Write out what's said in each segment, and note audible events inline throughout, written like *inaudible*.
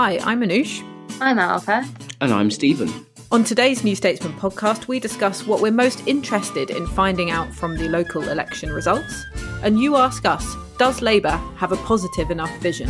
Hi, I'm Anoosh. I'm Ailbhe. And I'm Stephen. On today's New Statesman podcast, we discuss what we're most interested in finding out from the local election results. And you ask us Does Labour have a positive enough vision?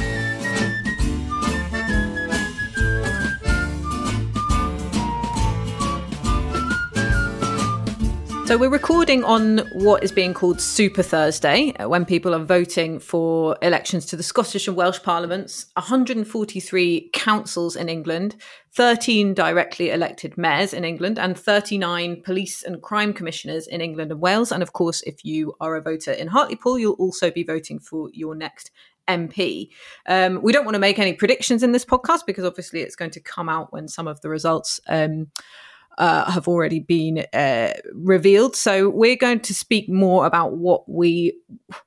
So we're recording on what is being called Super Thursday, uh, when people are voting for elections to the Scottish and Welsh parliaments, 143 councils in England, 13 directly elected mayors in England, and 39 police and crime commissioners in England and Wales. And of course, if you are a voter in Hartlepool, you'll also be voting for your next MP. Um, we don't want to make any predictions in this podcast because obviously it's going to come out when some of the results um, uh, have already been uh, revealed. So we're going to speak more about what we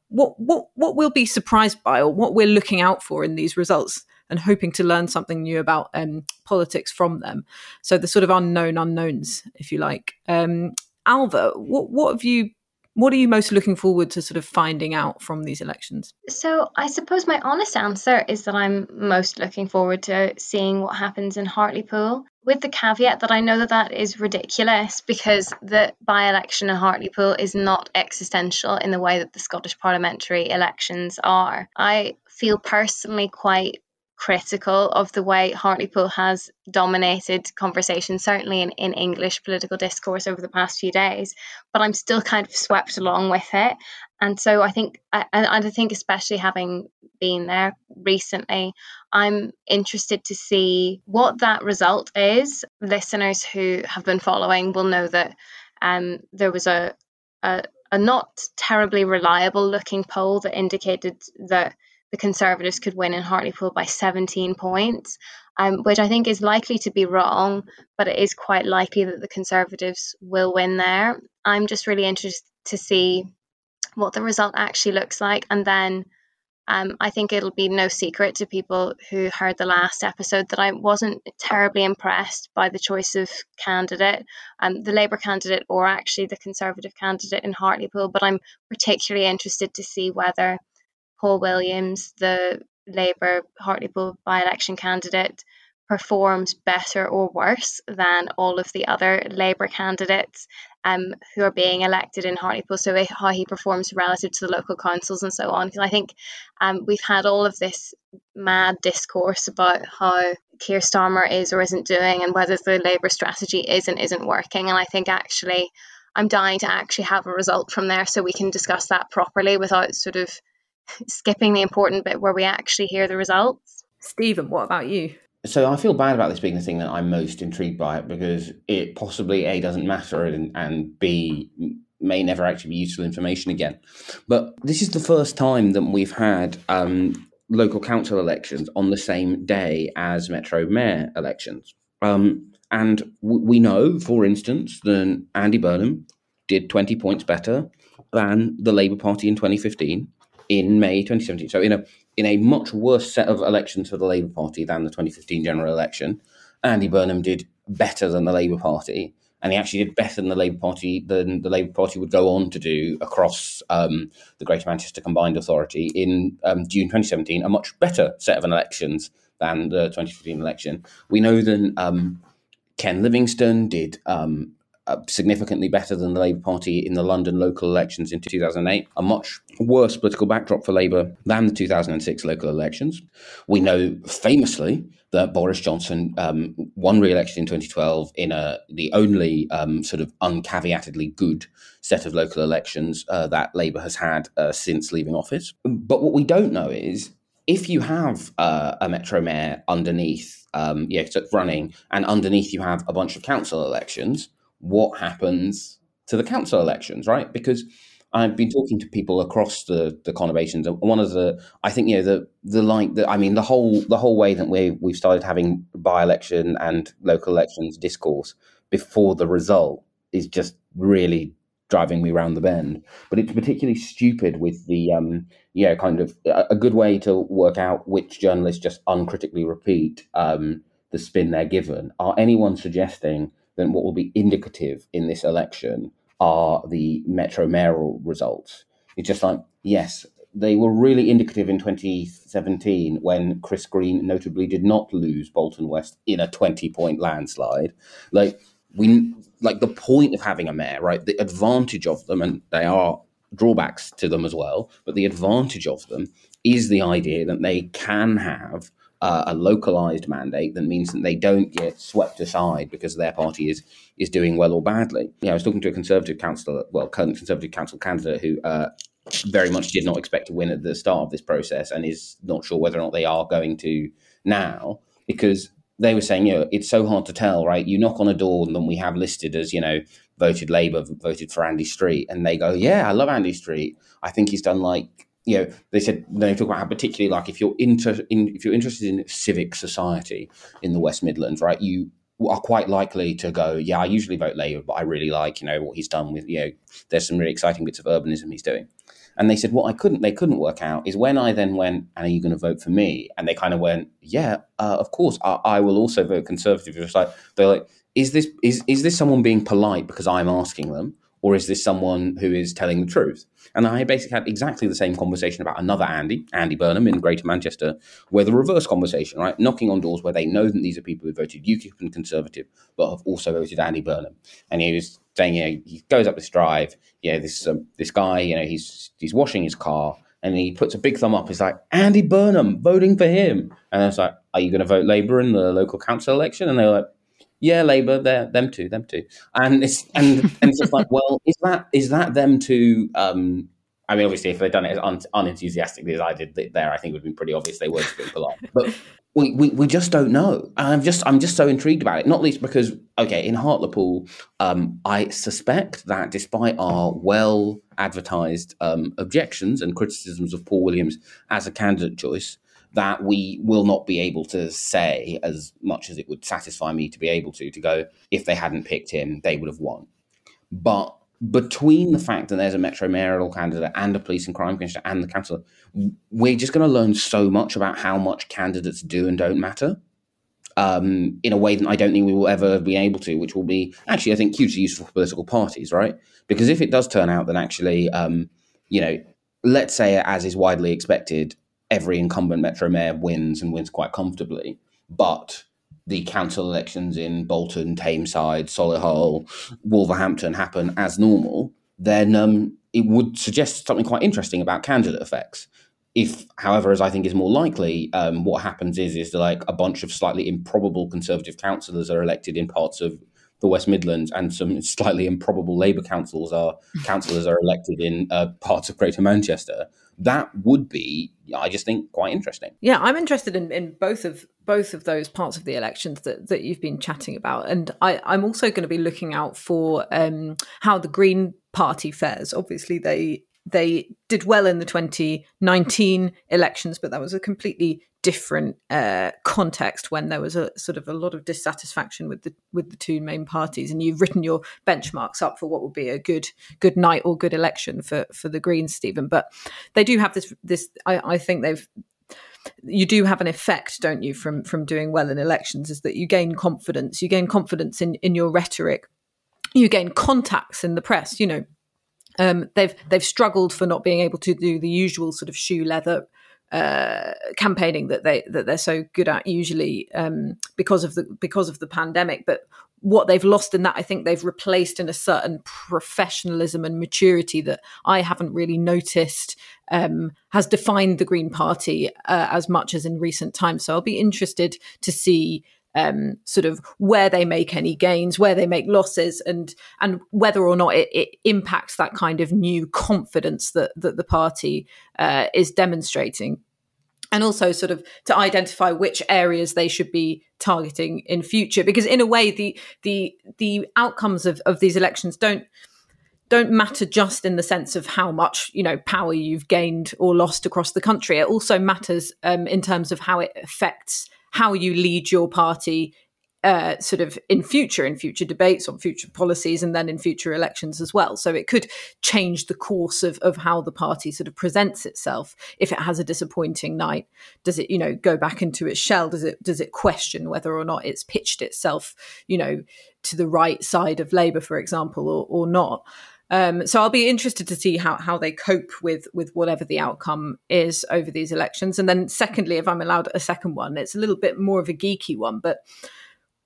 what what what we'll be surprised by or what we're looking out for in these results and hoping to learn something new about um, politics from them. So the sort of unknown unknowns, if you like. Um, Ailbhe, what what have you what are you most looking forward to sort of finding out from these elections? So, I suppose my honest answer is that I'm most looking forward to seeing what happens in Hartlepool, with the caveat that I know that that is ridiculous because the by election in Hartlepool is not existential in the way that the Scottish parliamentary elections are. I feel personally quite critical of the way Hartlepool has dominated conversation, certainly in, in English political discourse over the past few days. But I'm still kind of swept along with it. And so I think, I, I think, especially having been there recently, I'm interested to see what that result is. Listeners who have been following will know that um, there was a, a, a not terribly reliable looking poll that indicated that the Conservatives could win in Hartlepool by 17 points, um, which I think is likely to be wrong, but it is quite likely that the Conservatives will win there. I'm just really interested to see what the result actually looks like. And then um, I think it'll be no secret to people who heard the last episode that I wasn't terribly impressed by the choice of candidate, um, the Labour candidate or actually the Conservative candidate in Hartlepool. But I'm particularly interested to see whether Paul Williams, the Labour Hartlepool by election candidate, performs better or worse than all of the other Labour candidates um, who are being elected in Hartlepool. So how he performs relative to the local councils and so on. Because I think um, we've had all of this mad discourse about how Keir Starmer is or isn't doing and whether the Labour strategy is and isn't working. And I think actually I'm dying to actually have a result from there so we can discuss that properly without sort of skipping the important bit where we actually hear the results. Stephen, what about you? So I feel bad about this being the thing that I'm most intrigued by it because it possibly a doesn't matter and, and b may never actually be useful information again. But this is the first time that we've had um, local council elections on the same day as Metro Mayor elections. Um, and w- we know, for instance, that Andy Burnham did 20 points better than the Labour Party in 2015 in May 2017. So in a in a much worse set of elections for the Labour Party than the 2015 general election, Andy Burnham did better than the Labour Party, and he actually did better than the Labour Party than the Labour Party would go on to do across um, the Greater Manchester Combined Authority in um, June 2017. A much better set of elections than the 2015 election. We know that um, Ken Livingstone did um, significantly better than the Labour Party in the London local elections in 2008, a much worse political backdrop for Labour than the 2006 local elections. We know famously that Boris Johnson um, won re-election in 2012 in a the only um, sort of uncaveatedly good set of local elections uh, that Labour has had uh, since leaving office. But what we don't know is if you have uh, a metro mayor underneath, um, yeah, running, and underneath you have a bunch of council elections, what happens to the council elections, right? Because I've been talking to people across the the conurbations, and one of the I think you know the the like the I mean the whole the whole way that we we've started having by election and local elections discourse before the result is just really driving me round the bend. But it's particularly stupid with the um yeah kind of a, good way to work out which journalists just uncritically repeat um the spin they're given. Are anyone suggesting that what will be indicative in this election? are the Metro mayoral results. It's just like, yes, they were really indicative in 2017 when Chris Green notably did not lose Bolton West in a 20 point landslide. Like, we like the point of having a mayor, right? The advantage of them, and they are drawbacks to them as well, but the advantage of them is the idea that they can have uh, a localized mandate that means that they don't get swept aside because their party is is doing well or badly. Yeah, I was talking to a conservative councillor, well, current conservative council candidate who uh, very much did not expect to win at the start of this process and is not sure whether or not they are going to now because they were saying, you know, it's so hard to tell, right? You knock on a door and then we have listed as, you know, voted Labour, voted for Andy Street, and they go, yeah, I love Andy Street. I think he's done like you know, they said they talk about how particularly like if you're inter, in, if you're interested in civic society in the West Midlands, right, you are quite likely to go, yeah, I usually vote Labour, but I really like you know what he's done with you know, there's some really exciting bits of urbanism he's doing. And they said what I couldn't they couldn't work out is when I then went, and are you going to vote for me? And they kind of went, yeah, uh, of course, I, I, will also vote Conservative. It's like they're like, is this is is this someone being polite because I'm asking them, or is this someone who is telling the truth? And I basically had exactly the same conversation about another Andy, Andy Burnham in Greater Manchester, where the reverse conversation, right? Knocking on doors where they know that these are people who voted UKIP and Conservative, but have also voted Andy Burnham. And he was saying, you know, he goes up this drive, you know, this um, this guy, you know, he's he's washing his car, and he puts a big thumb up. He's like, Andy Burnham, voting for him. And I was like, Are you going to vote Labour in the local council election? And they were like, yeah, Labour, they're them too, them too, and it's and and it's just like, *laughs* well, is that is that them too? Um, I mean, obviously, if they'd done it as un- unenthusiastically as I did there, I think it would have been pretty obvious they were being polite. But we, we, we just don't know. And I'm just I'm just so intrigued about it. Not least because okay, in Hartlepool, um, I suspect that despite our well advertised um, objections and criticisms of Paul Williams as a candidate choice, that we will not be able to say as much as it would satisfy me to be able to to go if they hadn't picked him they would have won but between the fact that there's a metro mayoral candidate and a police and crime commissioner and the councillor we're just going to learn so much about how much candidates do and don't matter um, in a way that I don't think we will ever be able to, which will be actually, I think, hugely useful for political parties, right? Because if it does turn out that actually, um, you know, let's say, as is widely expected, every incumbent Metro Mayor wins and wins quite comfortably. But the council elections in Bolton, Tameside, Solihull, Wolverhampton happen as normal, then um, it would suggest something quite interesting about candidate effects. If, however, as I think is more likely, um, what happens is is like a bunch of slightly improbable Conservative councillors are elected in parts of the West Midlands, and some slightly improbable Labour councils are councillors are elected in uh, parts of Greater Manchester that would be I just think quite interesting. Yeah, I'm interested in, in both of both of those parts of the elections that, that you've been chatting about. And I, I'm also going to be looking out for um, how the Green Party fares. Obviously they they did well in the 2019 elections, but that was a completely different uh, context when there was a sort of a lot of dissatisfaction with the with the two main parties, and you've written your benchmarks up for what would be a good good night or good election for for the Greens, Stephen. But they do have this this. I, I think they've you do have an effect, don't you, from from doing well in elections? Is that you gain confidence, you gain confidence in in your rhetoric, you gain contacts in the press. You know, um, they've they've struggled for not being able to do the usual sort of shoe leather uh, campaigning that they that they're so good at usually um, because of the because of the pandemic. But what they've lost in that, I think they've replaced in a certain professionalism and maturity that I haven't really noticed um, has defined the Green Party uh, as much as in recent times. So I'll be interested to see um, sort of where they make any gains, where they make losses, and and whether or not it, it impacts that kind of new confidence that that the party uh, is demonstrating. And also sort of to identify which areas they should be targeting in future because in a way the the the outcomes of, of these elections don't don't matter just in the sense of how much you know power you've gained or lost across the country. It also matters um, in terms of how it affects how you lead your party uh, sort of in future, in future debates on future policies, and then in future elections as well. So it could change the course of, of how the party sort of presents itself. If it has a disappointing night, does it, you know, go back into its shell? Does it does it question whether or not it's pitched itself, you know, to the right side of Labour, for example, or, or not? Um, so I'll be interested to see how, how they cope with with whatever the outcome is over these elections. And then, secondly, if I'm allowed a second one, it's a little bit more of a geeky one, but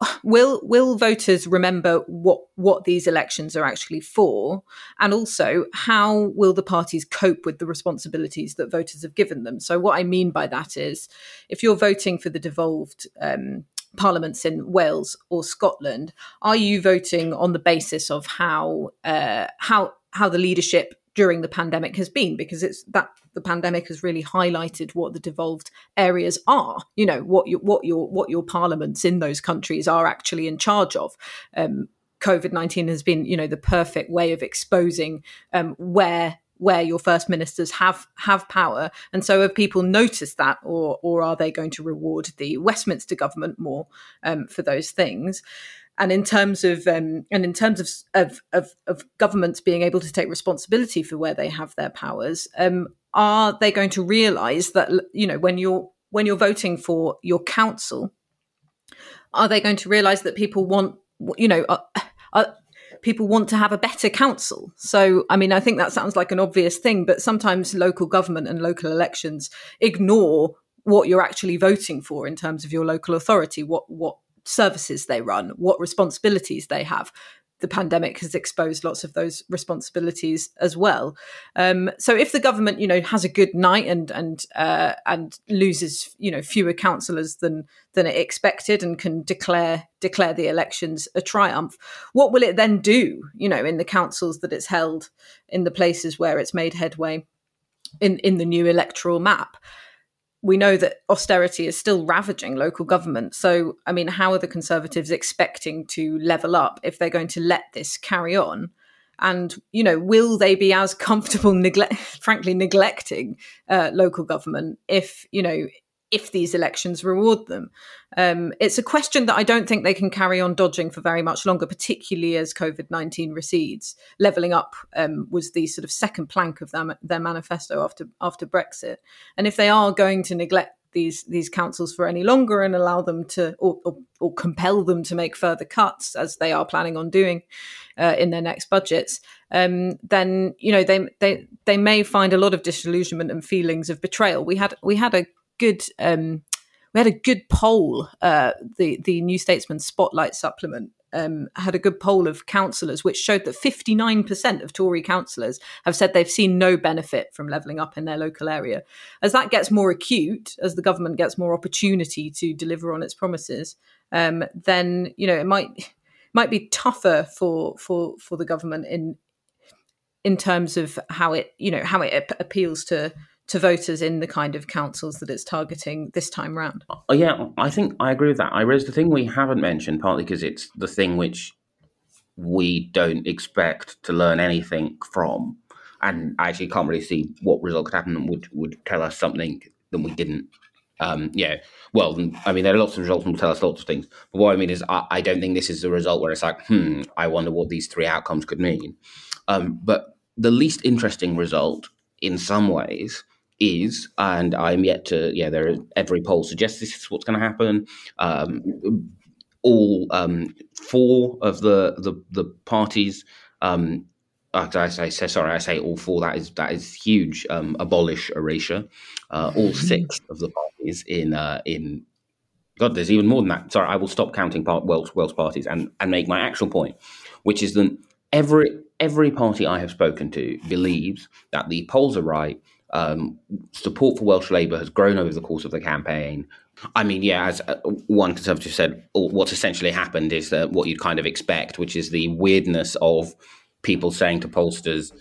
*sighs* will will voters remember what what these elections are actually for and also how will the parties cope with the responsibilities that voters have given them so what i mean by that is if you're voting for the devolved um, parliaments in wales or scotland are you voting on the basis of how uh, how how the leadership during the pandemic has been? Because it's that the pandemic has really highlighted what the devolved areas are you know what your what your what your parliaments in those countries are actually in charge of. Um, covid-19 has been you know the perfect way of exposing um, where where your first ministers have have power. And so have people noticed that or or are they going to reward the westminster government more um, for those things? And in terms of um, and in terms of, of, of of governments being able to take responsibility for where they have their powers, um, are they going to realise that you know when you're when you're voting for your council, are they going to realise that people want you know uh, uh, people want to have a better council? So I mean, I think that sounds like an obvious thing, but sometimes local government and local elections ignore what you're actually voting for in terms of your local authority, what what services they run, what responsibilities they have. The pandemic has exposed lots of those responsibilities as well. Um, so, if the government, you know, has a good night and and uh, and loses, you know, fewer councillors than than it expected, and can declare declare the elections a triumph, what will it then do? You know, in the councils that it's held, in the places where it's made headway, in in the new electoral map we know that austerity is still ravaging local government. So, I mean, how are the Conservatives expecting to level up if they're going to let this carry on? And, you know, will they be as comfortable, *laughs* neglect, frankly, neglecting uh, local government if, you know, if these elections reward them? Um, it's a question that I don't think they can carry on dodging for very much longer, particularly as COVID 19 recedes. Levelling up um, was the sort of second plank of their, their manifesto after, after Brexit. And if they are going to neglect these these councils for any longer and allow them to or, or, or, compel them to make further cuts as they are planning on doing uh, in their next budgets um, then you know they they they may find a lot of disillusionment and feelings of betrayal we had we had a good um, we had a good poll. Uh, the the New Statesman Spotlight supplement um, had a good poll of councillors, which showed that 59% of Tory councillors have said they've seen no benefit from levelling up in their local area. As that gets more acute, as the government gets more opportunity to deliver on its promises, um, then you know it might might be tougher for for for the government in in terms of how it you know how it appeals to to voters in the kind of councils that it's targeting this time round. Oh, yeah, I think I agree with that. I raised the thing we haven't mentioned, partly because it's the thing which we don't expect to learn anything from, and I actually can't really see what result could happen would would tell us something that we didn't. Um, yeah, well, I mean, there are lots of results will tell us lots of things, but what I mean is, I, I don't think this is a result where it's like, hmm, I wonder what these three outcomes could mean. Um, but the least interesting result, in some ways, is, and I'm yet to, yeah, there every poll suggests this is what's going to happen. Um, all um, four of the the, the parties, um, I say, sorry, I say all four. That is that is huge. Um, abolish erasure. Uh, all mm-hmm. six of the parties in uh, in God, there's even more than that. Sorry, I will stop counting part Welsh Welsh parties and, and make my actual point, which is that every every party I have spoken to believes that the polls are right. Um, support for Welsh Labour has grown over the course of the campaign. I mean, yeah, as uh, one conservative said, what's essentially happened is that what you'd kind of expect, which is the weirdness of people saying to pollsters,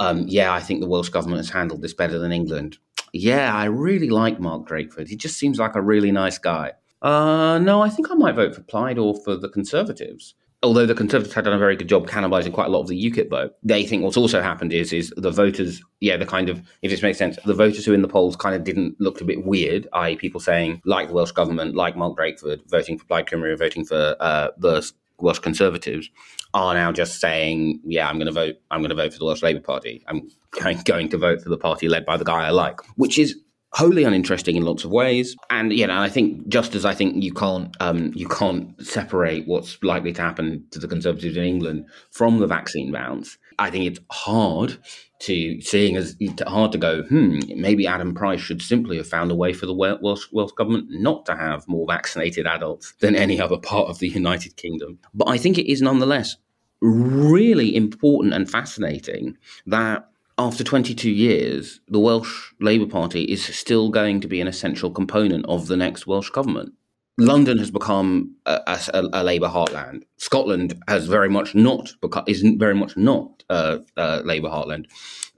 um, yeah, I think the Welsh government has handled this better than England. Yeah, I really like Mark Drakeford. He just seems like a really nice guy. Uh, no, I think I might vote for Plaid or for the Conservatives. Although the Conservatives had done a very good job cannibalising quite a lot of the UKIP vote, they think what's also happened is is the voters, yeah, the kind of, if this makes sense, the voters who in the polls kind of didn't look a bit weird, i.e., people saying like the Welsh government, like Mark Drakeford, voting for Plaid Cymru, voting for uh, the Welsh Conservatives, are now just saying, yeah, I'm going to vote. I'm going to vote for the Welsh Labour Party. I'm *laughs* going to vote for the party led by the guy I like, which is wholly uninteresting in lots of ways. And you know, I think just as I think you can't um, you can't separate what's likely to happen to the Conservatives in England from the vaccine bounce. I think it's hard to seeing as hard to go. Hmm, maybe Adam Price should simply have found a way for the Welsh, Welsh government not to have more vaccinated adults than any other part of the United Kingdom. But I think it is nonetheless really important and fascinating that after 22 years, the Welsh Labour Party is still going to be an essential component of the next Welsh government. London has become a, a, a Labour heartland. Scotland has very much not become is very much not a, a Labour heartland.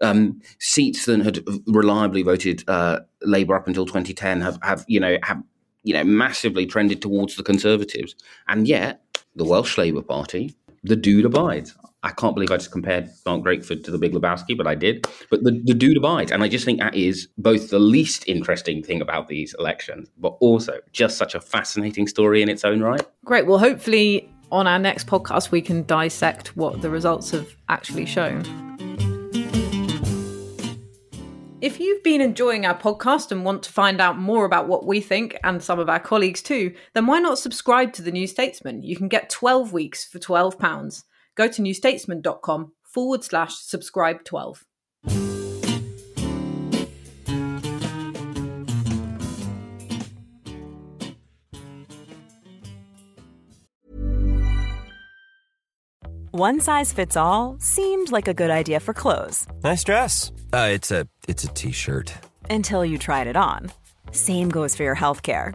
Um, seats that had reliably voted uh, Labour up until 2010 have, have you know have you know massively trended towards the Conservatives, and yet the Welsh Labour Party, the dude abides. I can't believe I just compared Mark Drakeford to the Big Lebowski, but I did. But the, the dude abides. And I just think that is both the least interesting thing about these elections, but also just such a fascinating story in its own right. Great. Well, hopefully on our next podcast, we can dissect what the results have actually shown. If you've been enjoying our podcast and want to find out more about what we think and some of our colleagues too, then why not subscribe to The New Statesman? You can get 12 weeks for £12 go to newstatesman.com forward slash subscribe 12. One size fits all seemed like a good idea for clothes. Nice dress. Uh, it's a it's a t-shirt. Until you tried it on. Same goes for your health care.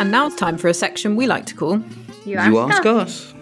And now it's time for a section we like to call You ask, You ask us.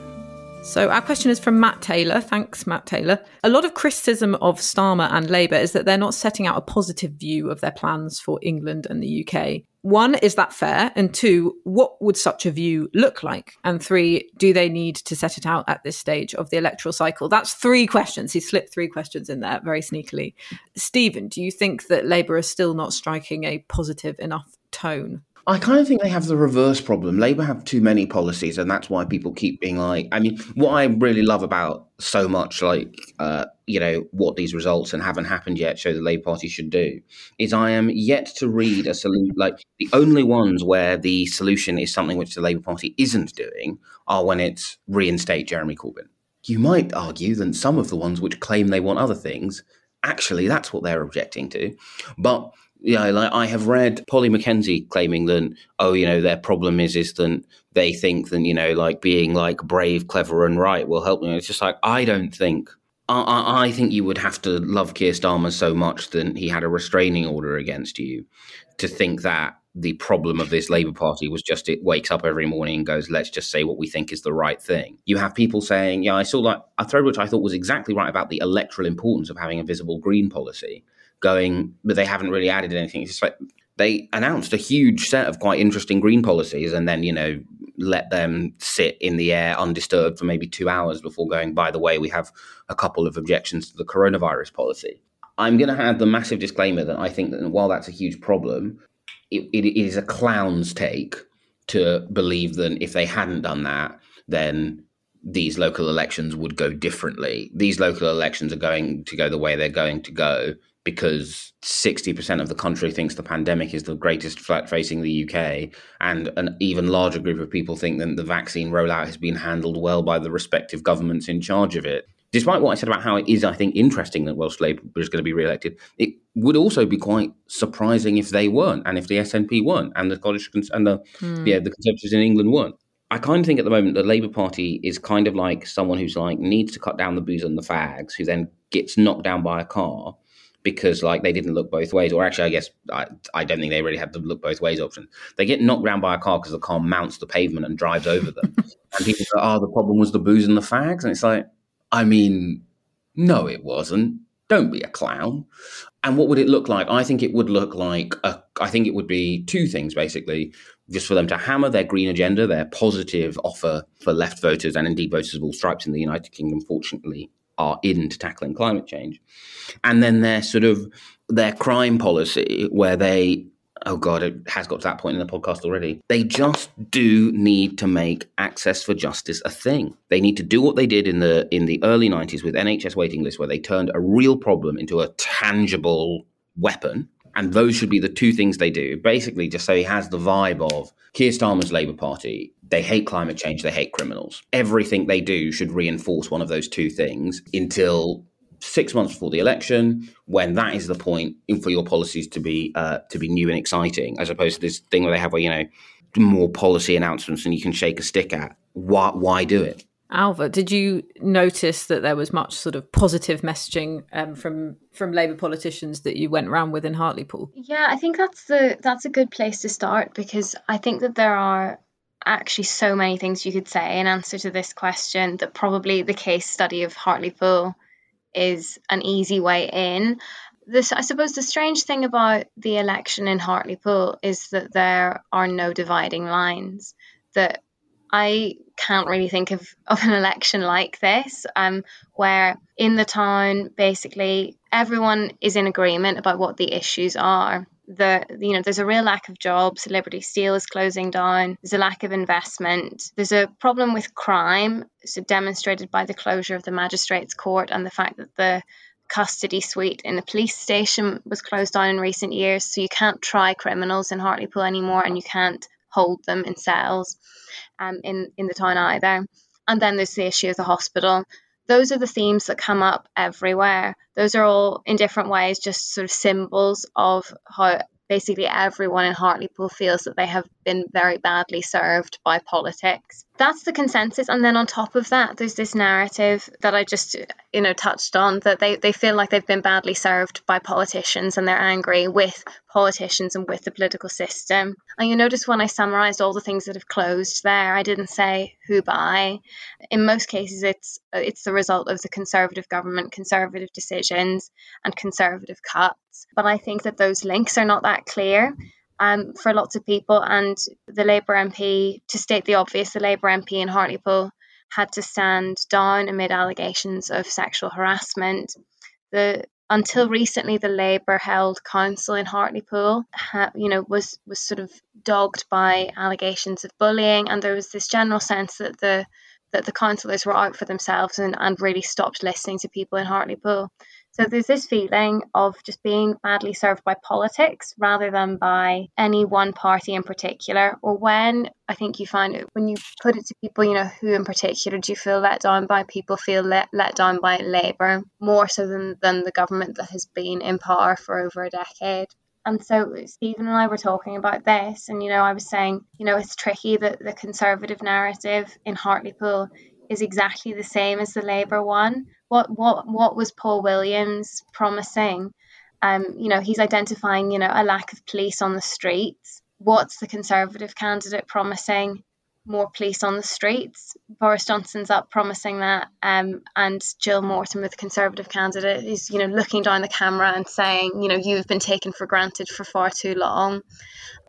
So, our question is from Matt Taylor. Thanks, Matt Taylor. A lot of criticism of Starmer and Labour is that they're not setting out a positive view of their plans for England and the UK. One, is that fair? And two, what would such a view look like? And three, do they need to set it out at this stage of the electoral cycle? That's three questions. He slipped three questions in there very sneakily. Stephen, do you think that Labour is still not striking a positive enough tone? I kind of think they have the reverse problem. Labour have too many policies, and that's why people keep being like. I mean, what I really love about so much, like uh, you know, what these results and haven't happened yet show the Labour Party should do, is I am yet to read a solution. Like the only ones where the solution is something which the Labour Party isn't doing are when it's reinstate Jeremy Corbyn. You might argue that some of the ones which claim they want other things, actually, that's what they're objecting to, but yeah, like I have read Polly Mackenzie claiming that, oh, you know, their problem is is that they think that you know, like being like brave, clever, and right will help them. It's just like I don't think. I, I think you would have to love Keir Starmer so much that he had a restraining order against you to think that the problem of this Labour Party was just it wakes up every morning and goes, let's just say what we think is the right thing. You have people saying, yeah, I saw like a thread which I thought was exactly right about the electoral importance of having a visible green policy going, but they haven't really added anything. It's just like they announced a huge set of quite interesting green policies and then, you know, let them sit in the air undisturbed for maybe two hours before going, by the way, we have a couple of objections to the coronavirus policy. I'm going to add the massive disclaimer that I think that while that's a huge problem, it, it is a clown's take to believe that if they hadn't done that, then these local elections would go differently. These local elections are going to go the way they're going to go because 60% of the country thinks the pandemic is the greatest threat facing the UK, and an even larger group of people think that the vaccine rollout has been handled well by the respective governments in charge of it. Despite what I said about how it is, I think, interesting that Welsh Labour is going to be re-elected, it would also be quite surprising if they weren't, and if the SNP weren't, and the Scottish and the mm. yeah the Conservatives in England weren't. I kind of think at the moment the Labour Party is kind of like someone who's like needs to cut down the booze and the fags, who then gets knocked down by a car because like they didn't look both ways. Or actually, I guess I, I don't think they really have the look both ways option. They get knocked down by a car because the car mounts the pavement and drives over them. *laughs* and people go, "Oh, the problem was the booze and the fags," and it's like, I mean, no, it wasn't. Don't be a clown. And what would it look like? I think it would look like a, I think it would be two things basically, just for them to hammer their green agenda, their positive offer for left voters and indeed voters of all stripes in the United Kingdom, fortunately, are into tackling climate change. And then their sort of their crime policy, where they oh god, it has got to that point in the podcast already. They just do need to make access for justice a thing. They need to do what they did in the in the early 90s with NHS waiting lists where they turned a real problem into a tangible weapon. And those should be the two things they do. Basically, just so he has the vibe of Keir Starmer's Labour Party they hate climate change, they hate criminals. Everything they do should reinforce one of those two things until six months before the election, when that is the point for your policies to be uh, to be new and exciting, as opposed to this thing where they have, where you know, more policy announcements and you can shake a stick at. Why, why do it? Ailbhe, did you notice that there was much sort of positive messaging um, from from Labour politicians that you went around with in Hartlepool? Yeah, I think that's the that's a good place to start because I think that there are actually so many things you could say in answer to this question that probably the case study of Hartlepool is an easy way in. This, I suppose, the strange thing about the election in Hartlepool is that there are no dividing lines. That I can't really think of, *laughs* of an election like this, um, where in the town, basically, everyone is in agreement about what the issues are the you know there's a real lack of jobs liberty steel is closing down there's a lack of investment there's a problem with crime so demonstrated by the closure of the magistrates court and the fact that the custody suite in the police station was closed down in recent years. So you can't try criminals in hartlepool anymore and you can't hold them in cells um, in in the town either. And then there's the issue of the hospital those are the themes that come up everywhere. Those are all in different ways just sort of symbols of how basically everyone in Hartlepool feels that they have been very badly served by politics. That's the consensus. And then on top of that, there's this narrative that I just, you know, touched on that they, they feel like they've been badly served by politicians and they're angry with politicians and with the political system. And you notice when I summarized all the things that have closed there, I didn't say who by. In most cases, it's it's the result of the conservative government, conservative decisions, and conservative cuts. But I think that those links are not that clear. Um, for lots of people, and the Labour MP, to state the obvious, the Labour MP in Hartlepool had to stand down amid allegations of sexual harassment. The until recently, the Labour held council in Hartlepool, ha, you know, was was sort of dogged by allegations of bullying, and there was this general sense that the that the councillors were out for themselves and, and really stopped listening to people in Hartlepool. So there's this feeling of just being badly served by politics rather than by any one party in particular. Or when I think you find it when you put it to people, you know, who in particular do you feel let down by? People feel let, let down by Labour more so than, than the government that has been in power for over a decade. And so Stephen and I were talking about this, and you know, I was saying, you know, it's tricky that the conservative narrative in Hartlepool is exactly the same as the Labour one. What what what was Paul Williams promising? Um, you know, he's identifying, you know, a lack of police on the streets. What's the Conservative candidate promising? More police on the streets. Boris Johnson's up promising that, um, and Jill Mortimer, with the Conservative candidate, is you know looking down the camera and saying, you know, you've been taken for granted for far too long.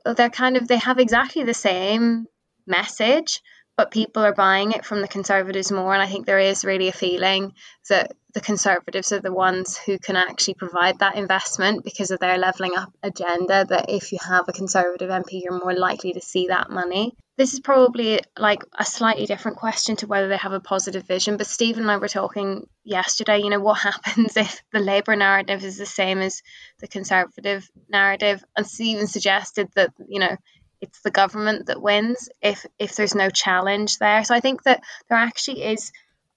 They're kind of they have exactly the same message, but people are buying it from the Conservatives more. And I think there is really a feeling that the Conservatives are the ones who can actually provide that investment because of their levelling up agenda. That if you have a Conservative MP, you're more likely to see that money. This is probably like a slightly different question to whether they have a positive vision. But Stephen and I were talking yesterday, you know, what *laughs* happens if the Labour narrative is the same as the Conservative narrative? And Stephen suggested that, you know, it's the government that wins if if there's no challenge there. So I think that there actually is.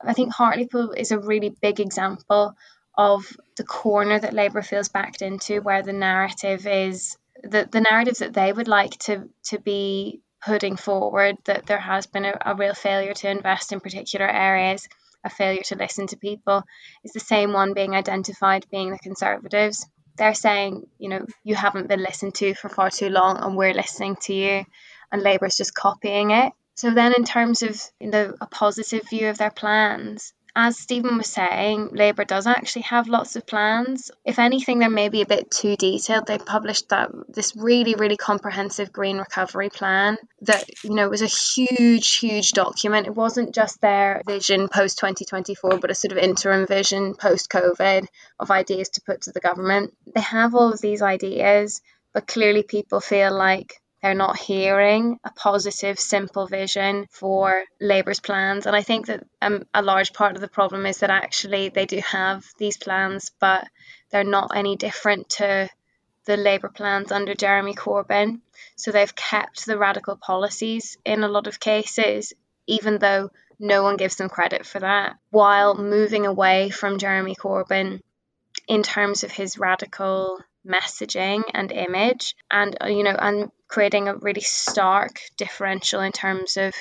I think Hartlepool is a really big example of the corner that Labour feels backed into, where the narrative is the the narratives that they would like to to be putting forward that there has been a, a real failure to invest in particular areas, a failure to listen to people, is the same one being identified being the Conservatives they're saying, you know, you haven't been listened to for far too long and we're listening to you, and Labour's just copying it. So then, in terms of you know, a positive view of their plans, as Stephen was saying, Labour does actually have lots of plans. If anything, they're maybe a bit too detailed. They published that this really, really comprehensive green recovery plan that, you know, was a huge, huge document. It wasn't just their vision post 2024, but a sort of interim vision post COVID of ideas to put to the government. They have all of these ideas, but clearly people feel like they're not hearing a positive, simple vision for Labour's plans. And I think that um, a large part of the problem is that actually they do have these plans, but they're not any different to the Labour plans under Jeremy Corbyn. So they've kept the radical policies in a lot of cases, even though no one gives them credit for that, while moving away from Jeremy Corbyn in terms of his radical messaging and image and uh, you know and creating a really stark differential in terms of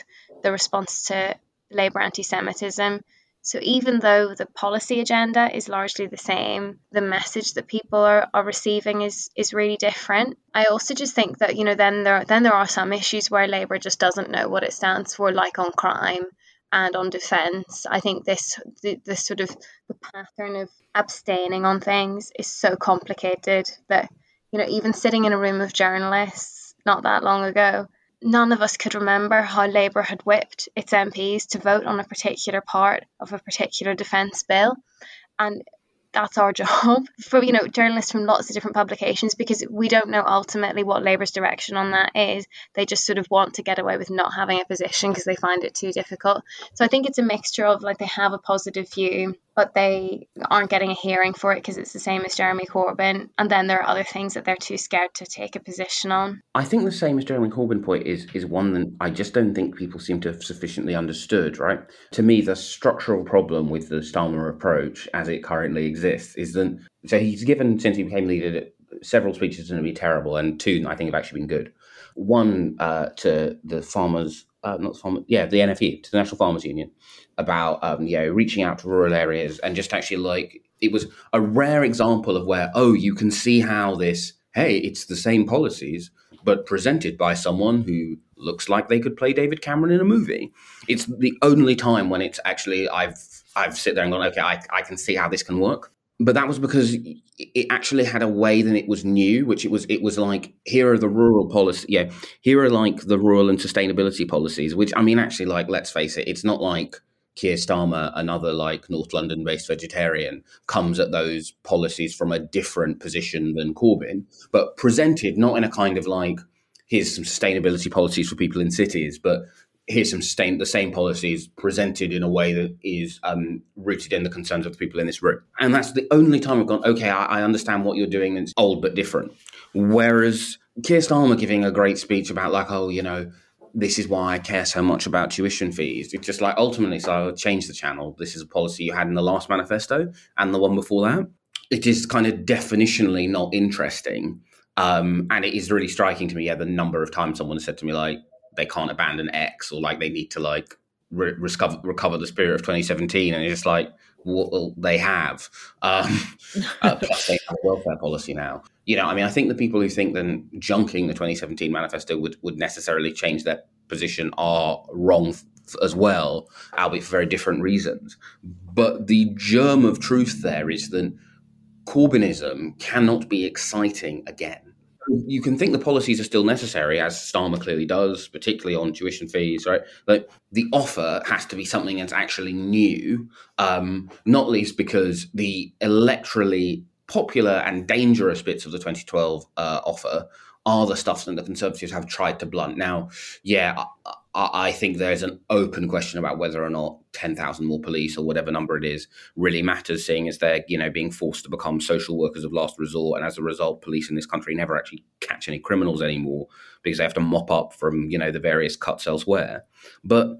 the response to labour anti-semitism. So even though the policy agenda is largely the same the message that people are, are receiving is is really different. I also just think that you know then there then there are some issues where labour just doesn't know what it stands for like on crime and on defense. I think this the, this sort of the pattern of abstaining on things is so complicated that you know even sitting in a room of journalists not that long ago, none of us could remember how Labour had whipped its MPs to vote on a particular part of a particular defence bill. And that's our *laughs* job. For you know journalists from lots of different publications because we don't know ultimately what labour's direction on that is. They just sort of want to get away with not having a position because they find it too difficult. So i think it's a mixture of like they have a positive view but they aren't getting a hearing for it because it's the same as Jeremy Corbyn. And then there are other things that they're too scared to take a position on. I think the same as Jeremy Corbyn point is is one that I just don't think people seem to have sufficiently understood, right? To me, the structural problem with the Starmer approach as it currently exists is that so he's given since he became leader several speeches are going to be terrible, and two I think have actually been good. One uh, to the farmers uh, not farmers, yeah, the NFU, to the National Farmers Union, about um, you know reaching out to rural areas and just actually like it was a rare example of where oh you can see how this hey it's the same policies but presented by someone who looks like they could play David Cameron in a movie. It's the only time when it's actually I've I've sit there and gone okay I I can see how this can work but that was because it actually had a way that it was new, which it was it was like here are the rural policy, yeah, here are like the rural and sustainability policies. Which I mean, actually, like let's face it, it's not like Keir Starmer, another like North London based vegetarian, comes at those policies from a different position than Corbyn, but presented not in a kind of like here's some sustainability policies for people in cities, but here's some sustain, the same policies presented in a way that is um, rooted in the concerns of the people in this room. And that's the only time I've gone, okay, I, I understand what you're doing. It's old but different. Whereas Keir Starmer giving a great speech about like, oh, you know, this is why I care so much about tuition fees. It's just like ultimately, so I change the channel. This is a policy you had in the last manifesto and the one before that. It is kind of definitionally not interesting. Um, and it is really striking to me, yeah, the number of times someone said to me, like, they can't abandon X or like they need to like re- recover, recover the spirit of 2017. And it's just like, well, they have. Um, *laughs* uh, plus, they have a welfare policy now. You know, I mean, I think the people who think then junking the 2017 manifesto would, would necessarily change their position are wrong f- as well, albeit for very different reasons. But the germ of truth there is that Corbynism cannot be exciting again you can think the policies are still necessary, as Starmer clearly does, particularly on tuition fees, right? But the offer has to be something that's actually new, um, not least because the electorally popular and dangerous bits of the 2012 uh, offer are the stuff that the Conservatives have tried to blunt. Now, yeah, I, I think there's an open question about whether or not 10,000 more police or whatever number it is really matters, seeing as they're, you know, being forced to become social workers of last resort. And as a result, police in this country never actually catch any criminals anymore because they have to mop up from, you know, the various cuts elsewhere. But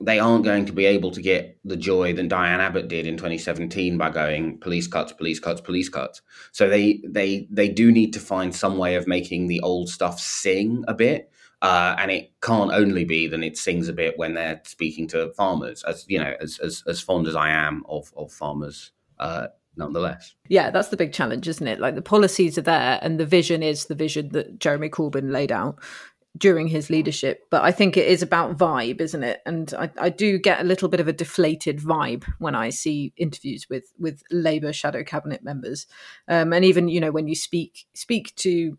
they aren't going to be able to get the joy that Diane Abbott did in 2017 by going police cuts, police cuts, police cuts. So they they they do need to find some way of making the old stuff sing a bit. Uh, and it can't only be that it sings a bit when they're speaking to farmers, as you know, as as, as fond as I am of of farmers, uh, nonetheless. Yeah, that's the big challenge, isn't it? Like the policies are there, and the vision is the vision that Jeremy Corbyn laid out during his leadership. But I think it is about vibe, isn't it? And I, I, do get a little bit of a deflated vibe when I see interviews with with Labour shadow cabinet members, um, and even you know when you speak speak to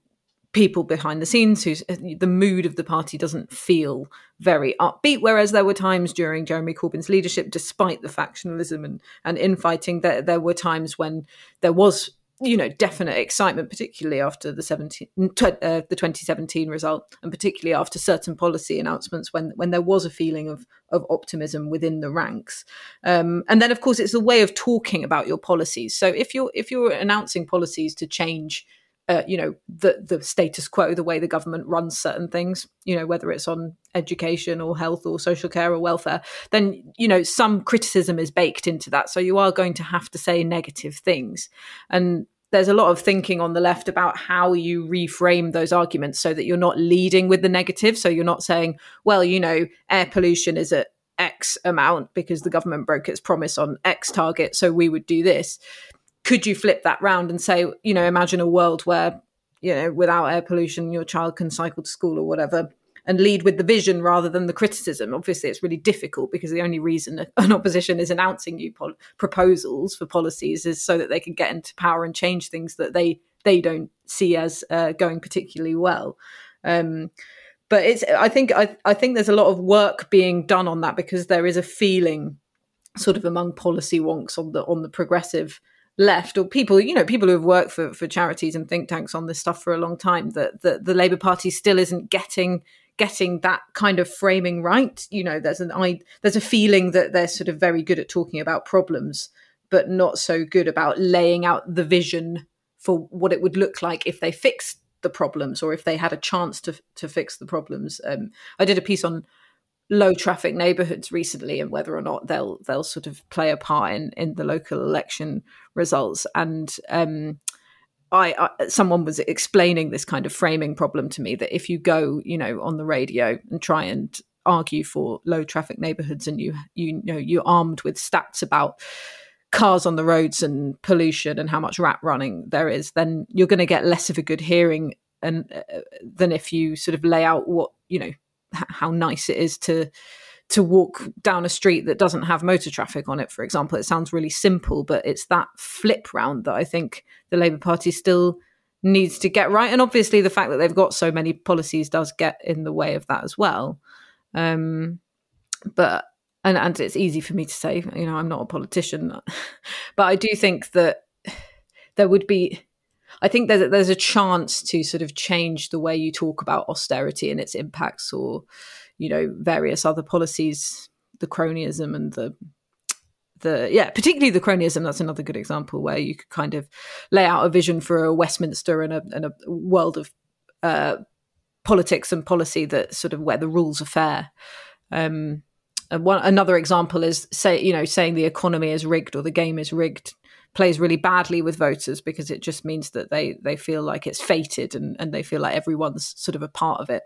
people behind the scenes who's the mood of the party doesn't feel very upbeat whereas there were times during Jeremy Corbyn's leadership despite the factionalism and, and infighting there, there were times when there was you know definite excitement particularly after the 17 uh, the 2017 result and particularly after certain policy announcements when when there was a feeling of of optimism within the ranks. Um, and then of course it's a way of talking about your policies. So if you're if you're announcing policies to change uh, you know the the status quo, the way the government runs certain things, you know whether it's on education or health or social care or welfare, then you know some criticism is baked into that. So you are going to have to say negative things, and there's a lot of thinking on the left about how you reframe those arguments so that you're not leading with the negative. So you're not saying, well, you know, air pollution is at X amount because the government broke its promise on X target, so we would do this could you flip that round and say, you know, imagine a world where, you know, without air pollution, your child can cycle to school or whatever, and lead with the vision rather than the criticism. Obviously, it's really difficult because the only reason *laughs* an opposition is announcing new pol- proposals for policies is so that they can get into power and change things that they they don't see as uh, going particularly well. Um, but it's I think I, I think there's a lot of work being done on that because there is a feeling sort of among policy wonks on the on the progressive left or people you know people who have worked for, for charities and think tanks on this stuff for a long time that, that the labour party still isn't getting getting that kind of framing right. You know there's an i there's a feeling that they're sort of very good at talking about problems but not so good about laying out the vision for what it would look like if they fixed the problems or if they had a chance to to fix the problems. Um, i did a piece on low traffic neighborhoods recently and whether or not they'll they'll sort of play a part in in the local election results. And um, I, I, someone was explaining this kind of framing problem to me that if you go you know on the radio and try and argue for low traffic neighborhoods and you you know you're armed with stats about cars on the roads and pollution and how much rat running there is then you're going to get less of a good hearing and uh, than if you sort of lay out what you know how nice it is to to walk down a street that doesn't have motor traffic on it for example. It sounds really simple but it's that flip round that i think the labour party still needs to get right. And obviously the fact that they've got so many policies does get in the way of that as well. Um, but and and it's easy for me to say you know i'm not a politician *laughs* but i do think that there would be I think there's a, there's a chance to sort of change the way you talk about austerity and its impacts, or you know various other policies, the cronyism and the the yeah, particularly the cronyism. That's another good example where you could kind of lay out a vision for a Westminster and a, and a world of uh, politics and policy that sort of where the rules are fair. Um, one another example is say you know saying the economy is rigged or the game is rigged plays really badly with voters because it just means that they they feel like it's fated and, and they feel like everyone's sort of a part of it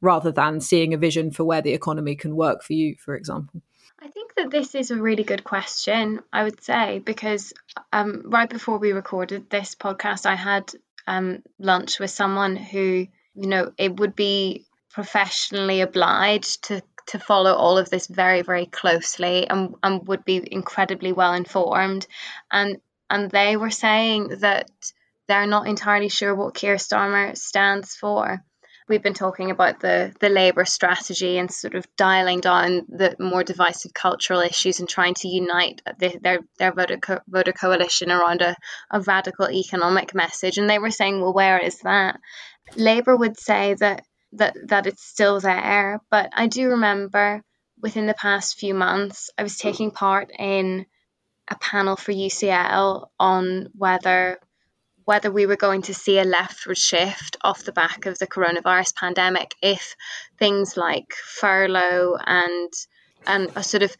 rather than seeing a vision for where the economy can work for you for example. I think that this is a really good question, I would say, because um, right before we recorded this podcast, I had um, lunch with someone who, you know, it would be professionally obliged to to follow all of this very very closely and, and would be incredibly well informed. And and they were saying that they're not entirely sure what Keir Starmer stands for. We've been talking about the the Labour strategy and sort of dialing down the more divisive cultural issues and trying to unite the, their their voter co- voter coalition around a, a radical economic message. And they were saying, well, where is that? Labour would say that that that it's still there, but I do remember within the past few months, I was taking part in a panel for UCL on whether whether we were going to see a leftward shift off the back of the coronavirus pandemic if things like furlough and and a sort of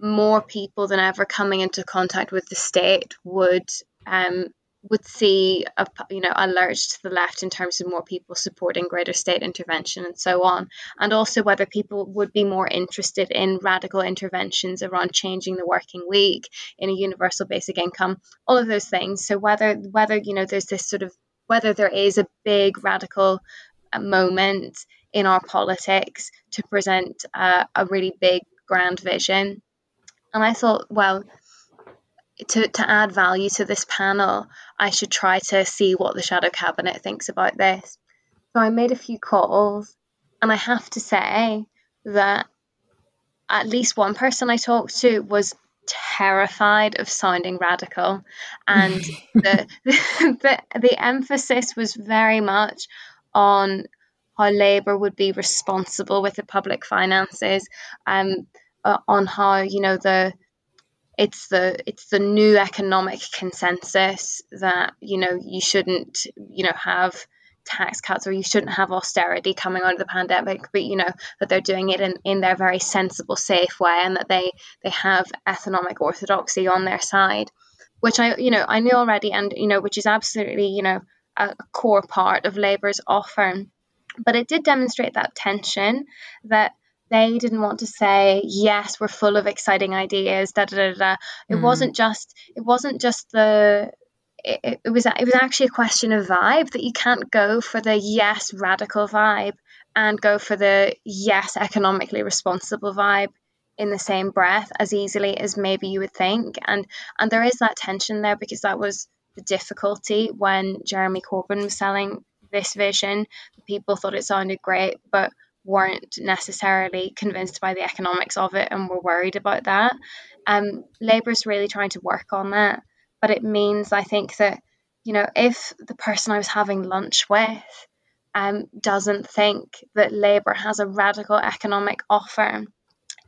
more people than ever coming into contact with the state would um, would see a you know a lurch to the left in terms of more people supporting greater state intervention and so on. And also whether people would be more interested in radical interventions around changing the working week in a universal basic income all of those things. So whether whether you know there's this sort of whether there is a big radical uh, moment in our politics to present uh, a really big grand vision. And i thought well to, to add value to this panel, I should try to see what the shadow cabinet thinks about this. So I made a few calls, and I have to say that at least one person I talked to was terrified of sounding radical, and *laughs* the, the the emphasis was very much on how Labour would be responsible with the public finances, um, uh, on how you know the it's the it's the new economic consensus that you know you shouldn't you know have tax cuts or you shouldn't have austerity coming out of the pandemic but you know that they're doing it in, in their very sensible safe way and that they they have economic orthodoxy on their side which i you know i knew already and you know which is absolutely you know a, core part of labour's offer. But it did demonstrate that tension that they didn't want to say yes we're full of exciting ideas da da da da it mm. wasn't just it wasn't just the it, it was it was actually a question of vibe that you can't go for the yes radical vibe and go for the yes economically responsible vibe in the same breath as easily as maybe you would think. And and there is that tension there because that was the difficulty when Jeremy Corbyn was selling this vision. People thought it sounded great but weren't necessarily convinced by the economics of it and were worried about that. Um, Labour's really trying to work on that, but it means I think that you know if the person I was having lunch with um, doesn't think that Labour has a radical economic offer,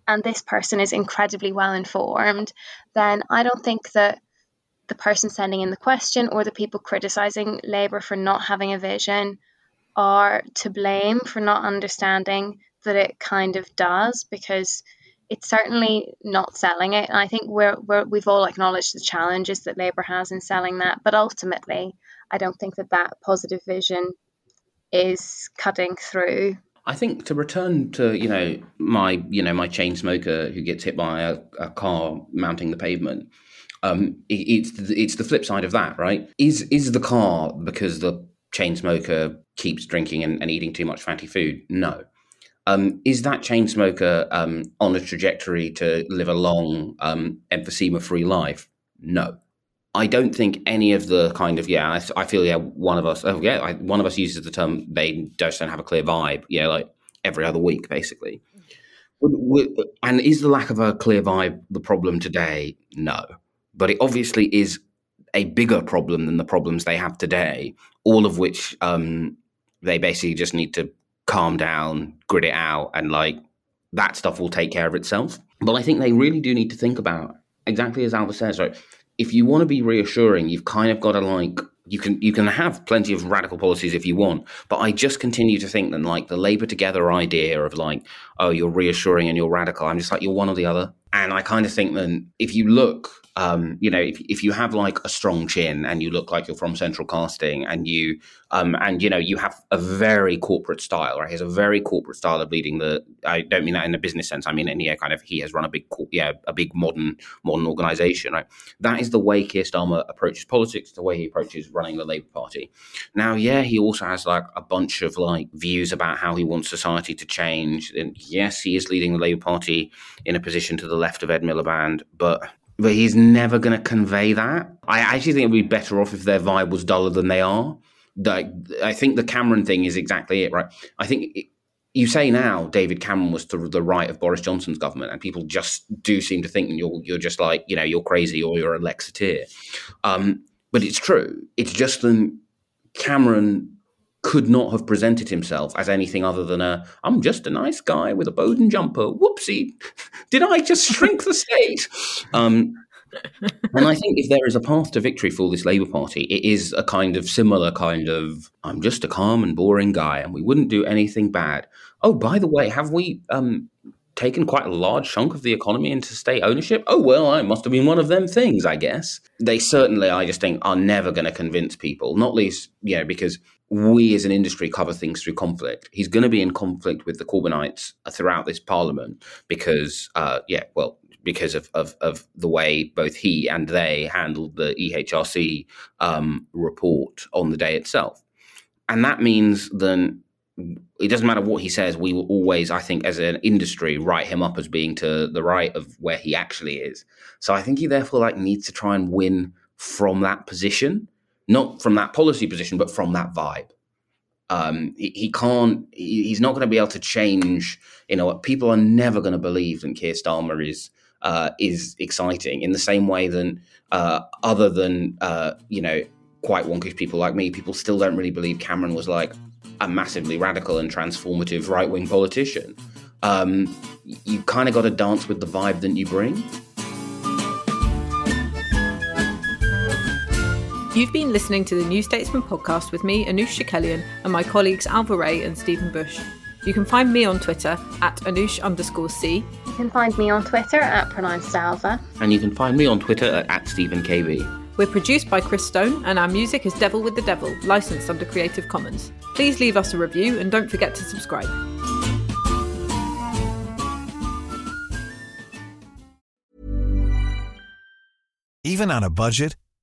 and this person is incredibly well informed, then I don't think that the person sending in the question or the people criticising Labour for not having a vision are to blame for not understanding that it kind of does because it's certainly not selling it. And I think we're, we're, we've all acknowledged the challenges that Labour has in selling that. But ultimately, I don't think that that positive vision is cutting through. I think to return to you know my you know my chain smoker who gets hit by a, a car mounting the pavement. Um, it, it's it's the flip side of that, right? Is is the car because the chain smoker keeps drinking and, and eating too much fatty food? No. Um, is that chain smoker um, on a trajectory to live a long, um, emphysema free life? No. I don't think any of the kind of yeah. I, I feel yeah. One of us, oh yeah, I, one of us uses the term they just don't have a clear vibe. Yeah, like every other week, basically. And is the lack of a clear vibe the problem today? No, but it obviously is a bigger problem than the problems they have today, all of which um, they basically just need to calm down, grit it out, and like that stuff will take care of itself. But I think they really do need to think about exactly as Ailbhe says, right? If you want to be reassuring, you've kind of got to like you can you can have plenty of radical policies if you want, but I just continue to think that like the Labour together idea of like, oh, you're reassuring and you're radical. I'm just like you're one or the other. And I kind of think that if you look um, you know, if, if you have like a strong chin and you look like you're from central casting and you, um, and you know, you have a very corporate style, right? He has a very corporate style of leading the, I don't mean that in a business sense. I mean, in yeah, kind of, he has run a big, yeah, a big modern, modern organization, right? That is the way Keir Starmer approaches politics, the way he approaches running the Labour Party. Now, yeah, he also has like a bunch of like views about how he wants society to change. And yes, he is leading the Labour Party in a position to the left of Ed Miliband, but but he's never going to convey that. I actually think it'd be better off if their vibe was duller than they are. Like, I think the Cameron thing is exactly it, right? I think it, you say now David Cameron was to the right of Boris Johnson's government, and people just do seem to think you're you're just like you know you're crazy or you're a Lexiteer. Um, but it's true. It's just that Cameron could not have presented himself as anything other than a I'm just a nice guy with a Boden jumper. Whoopsie, *laughs* did I just shrink the state? Um, and I think if there is a path to victory for this Labour Party, it is a kind of similar kind of I'm just a calm and boring guy, and we wouldn't do anything bad. Oh, by the way, have we um, taken quite a large chunk of the economy into state ownership? Oh, well, I must have been one of them things, I guess. They certainly, I just think, are never going to convince people, not least, you know, because we as an industry cover things through conflict. He's going to be in conflict with the Corbynites throughout this parliament because, uh, yeah, well, because of, of, of, the way both he and they handled the EHRC um, report on the day itself. And that means then it doesn't matter what he says, we will always, I think, as an industry, write him up as being to the right of where he actually is. So I think he therefore like needs to try and win from that position, not from that policy position, but from that vibe. Um, he, he, can't. He, he's not going to be able to change. You know, people are never going to believe that Keir Starmer is uh, is exciting in the same way that uh, other than uh, you know quite wonkish people like me, people still don't really believe Cameron was like a massively radical and transformative right wing politician. Um, you kind of got to dance with the vibe that you bring. You've been listening to the New Statesman podcast with me, Anoosh Chakelian, and my colleagues Ailbhe Rea and Stephen Bush. You can find me on Twitter at Anoosh underscore C. You can find me on Twitter at pronounced Ailbhe. And you can find me on Twitter at, at Stephen KB. We're produced by Chris Stone, and our music is Devil with the Devil, licensed under Creative Commons. Please leave us a review and don't forget to subscribe. Even on a budget,